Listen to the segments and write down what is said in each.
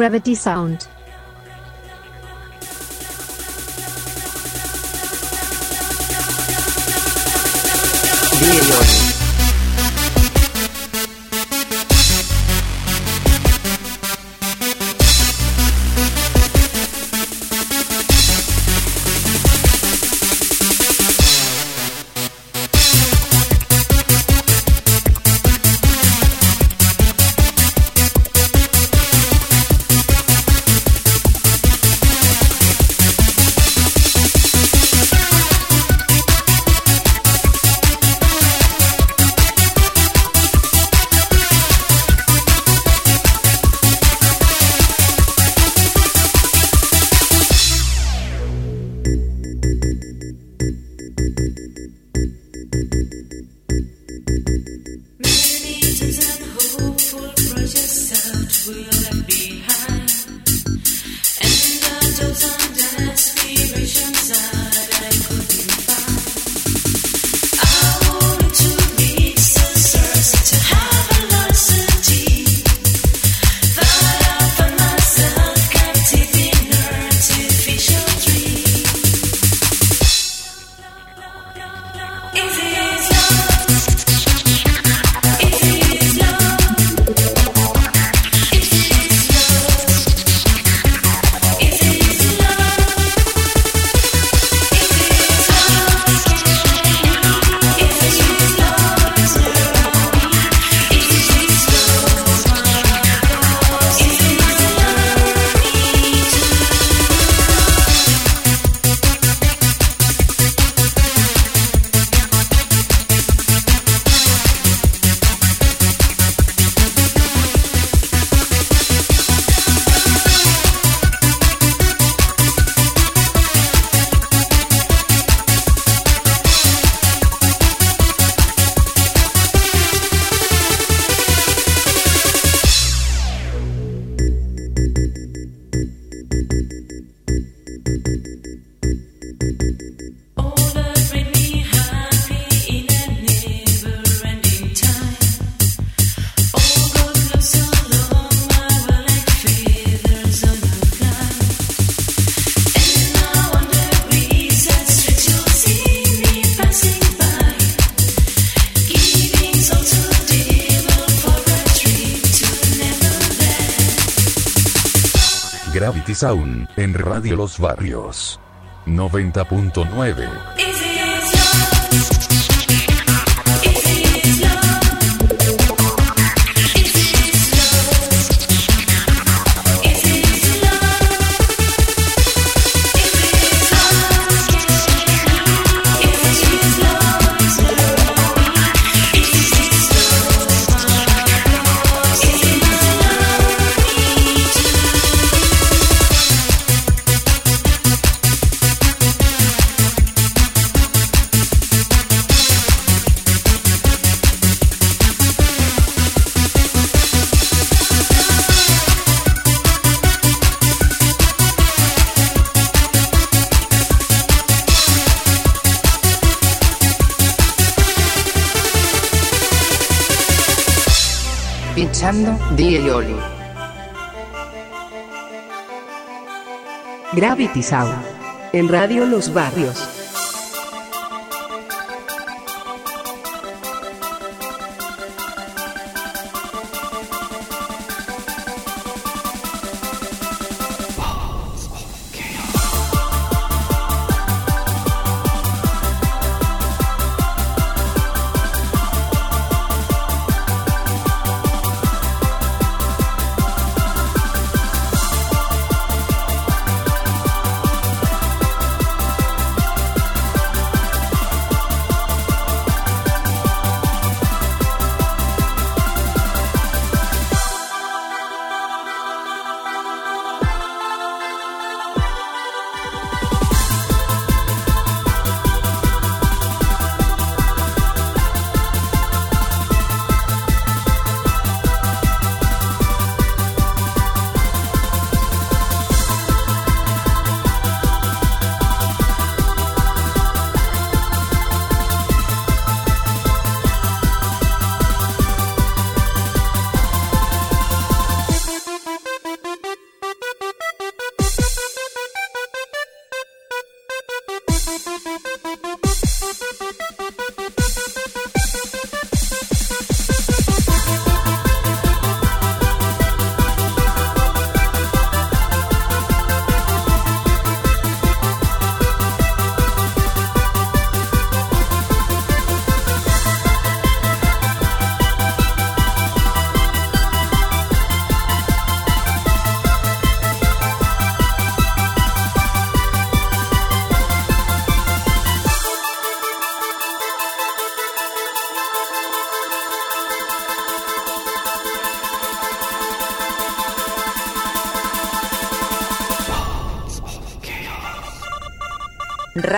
Gravity Sound. Diarios. Gravity Sound, en Radio Los Barrios. 90.9. En Radio Los Barrios.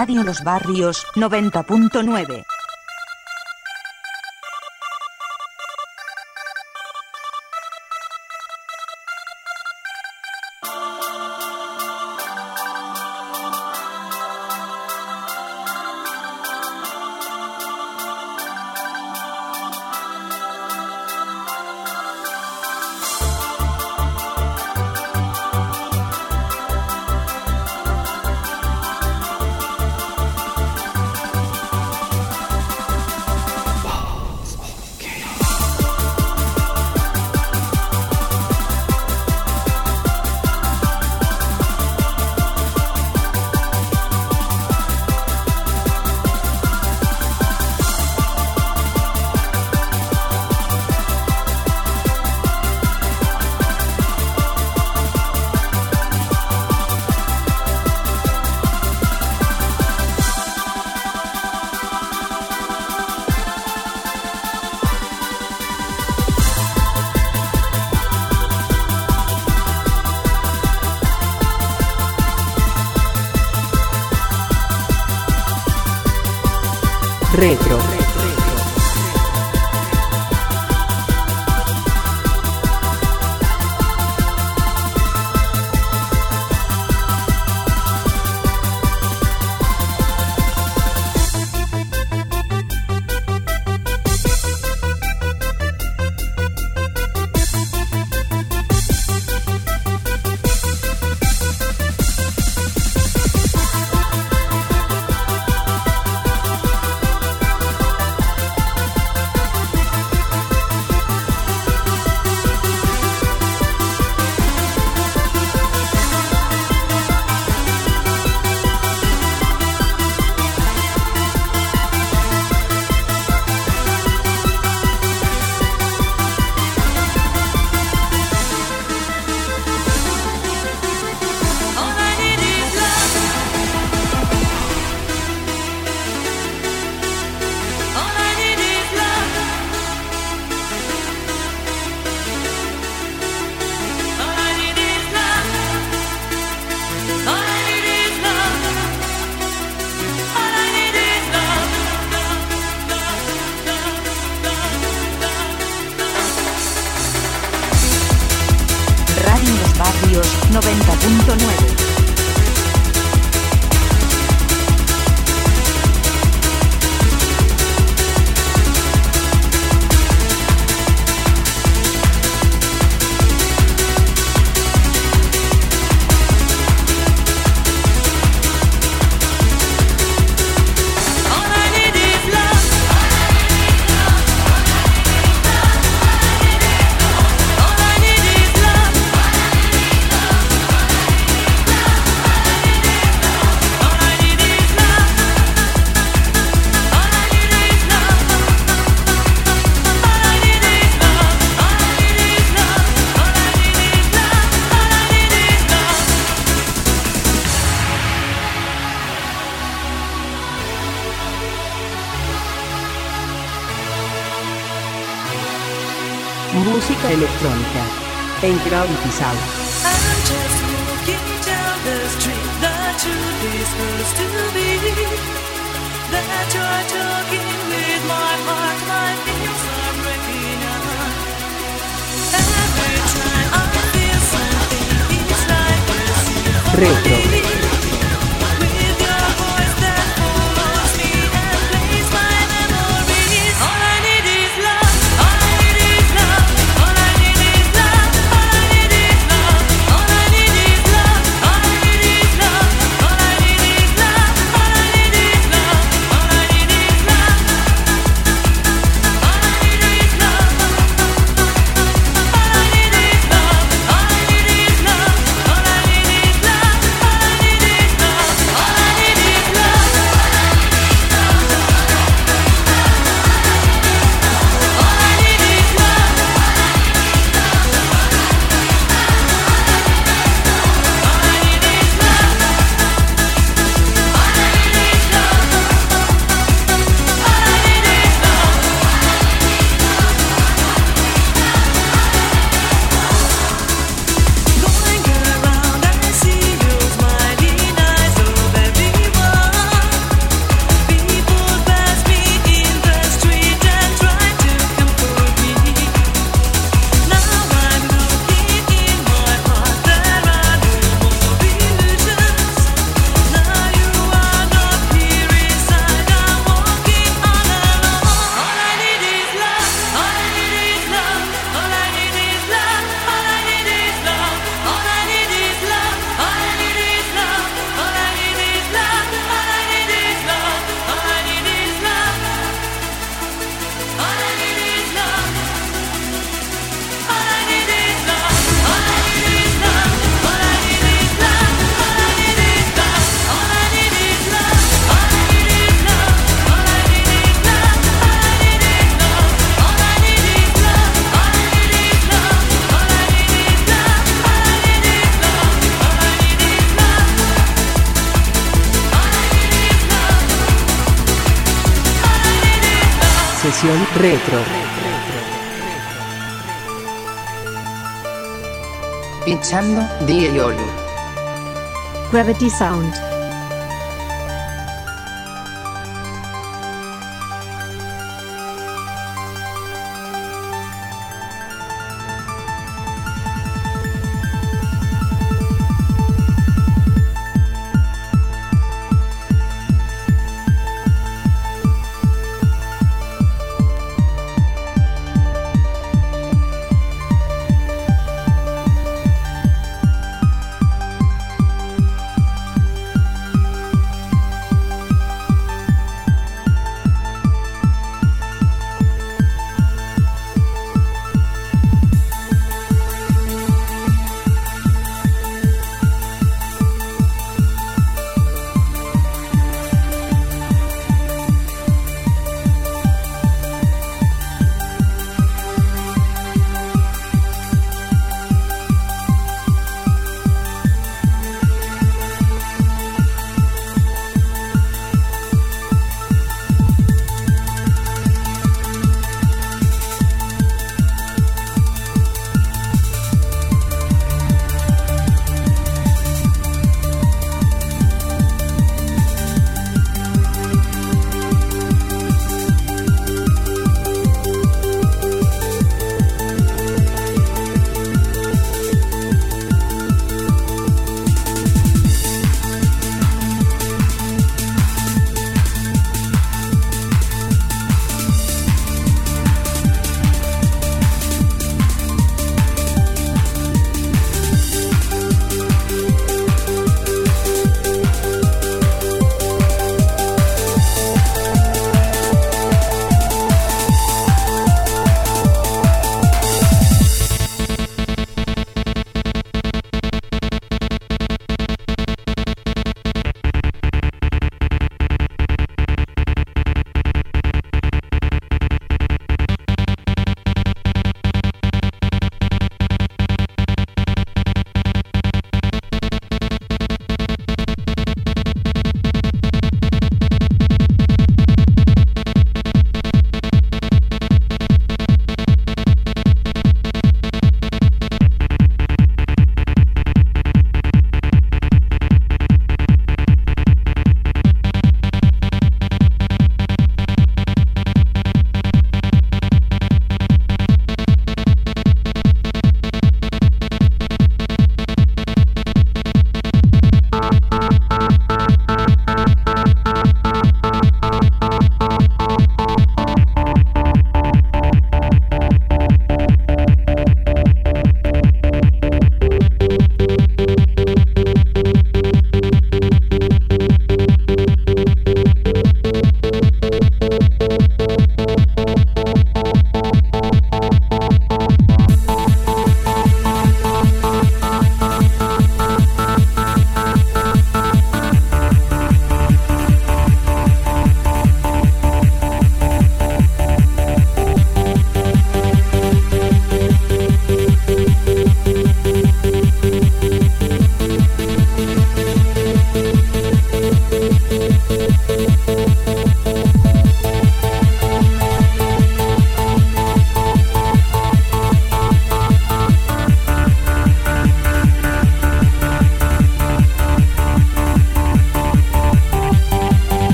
Radio Los Barrios 90.9. Retro. Gravity Sound. I'm just walking down the street. The truth is supposed to be that you're talking with my heart. My feelings are breaking up. Every time I feel something, it's like a Retro. Pinchando DJ Oly. Gravity Sound.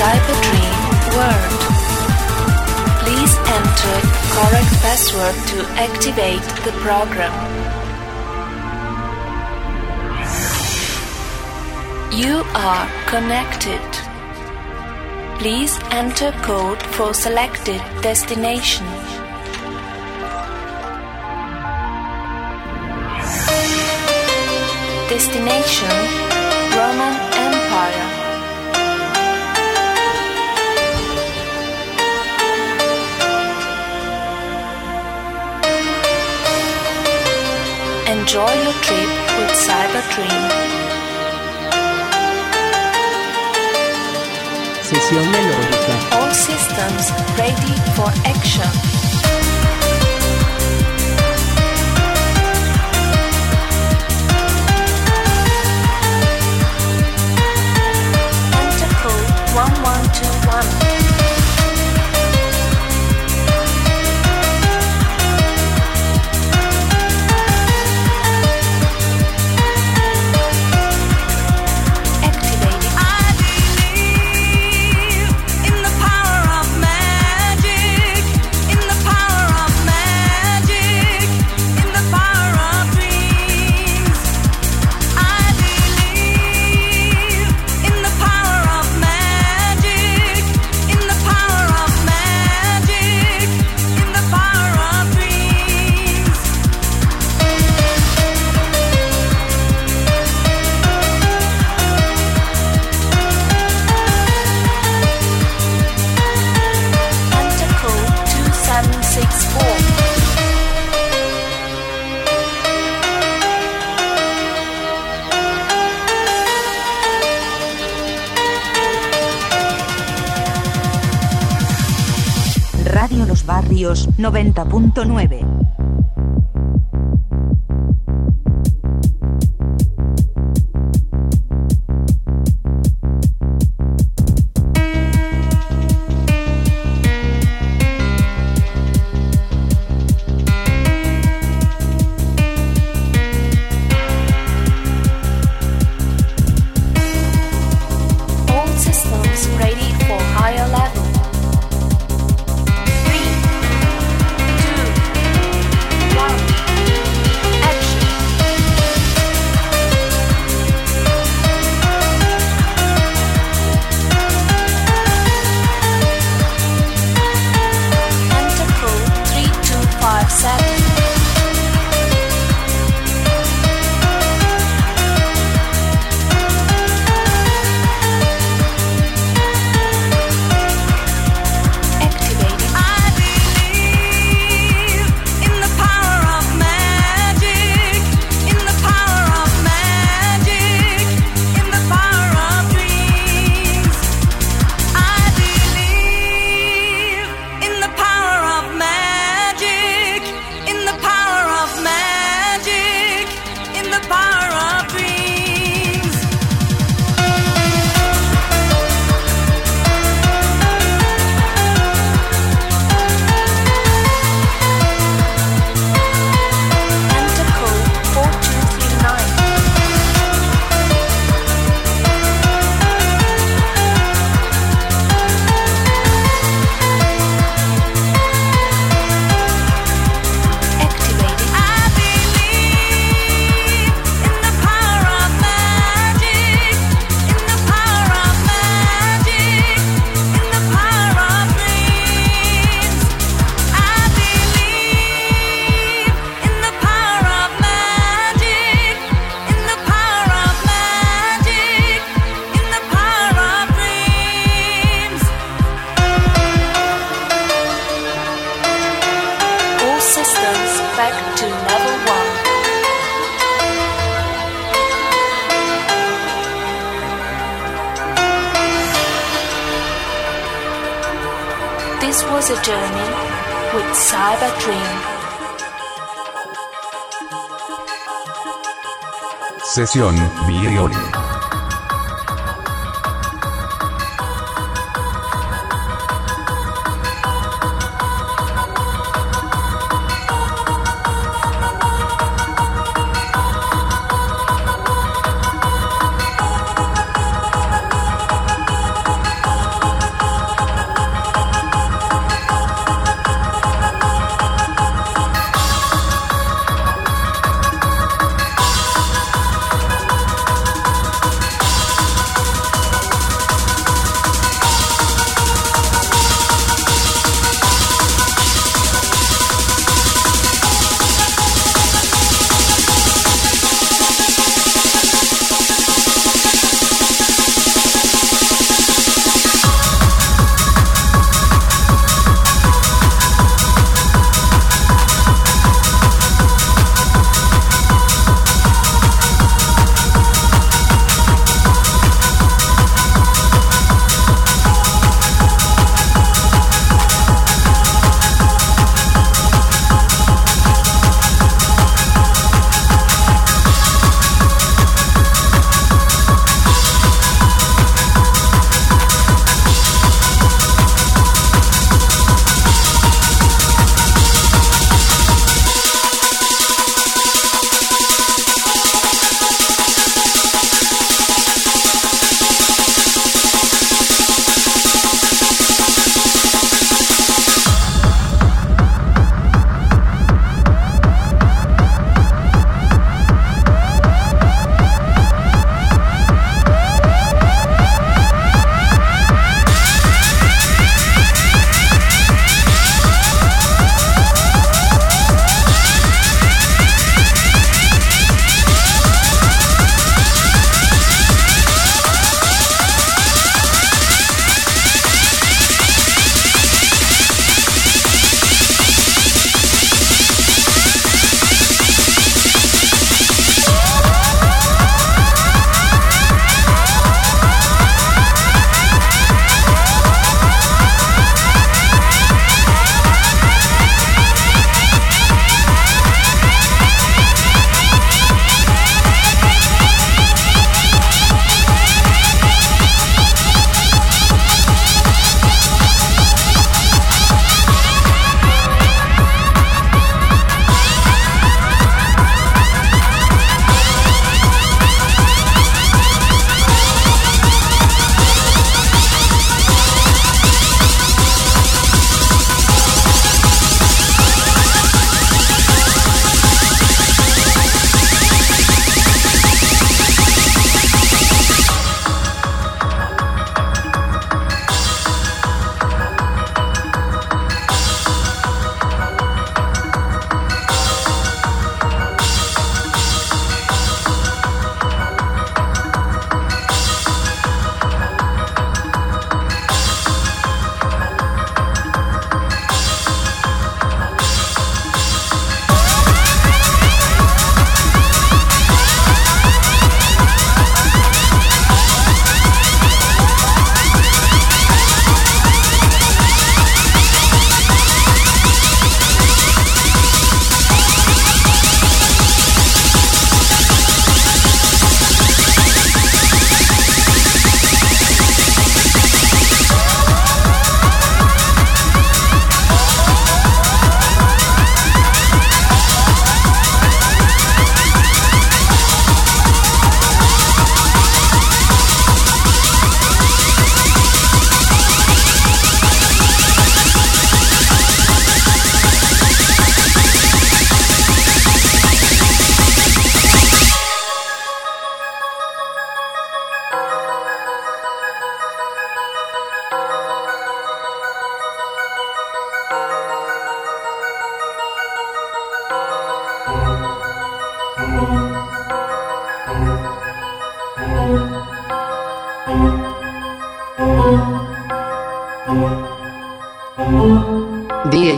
Cyber-Dream world. Please enter correct password to activate the program. You are connected. Please enter code for selected destination. Destination Roman Empire. Enjoy your trip with Cybertrain. Sesión melódica. All systems ready for action. Barrios 90.9. sesión, Viol.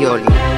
Paioli.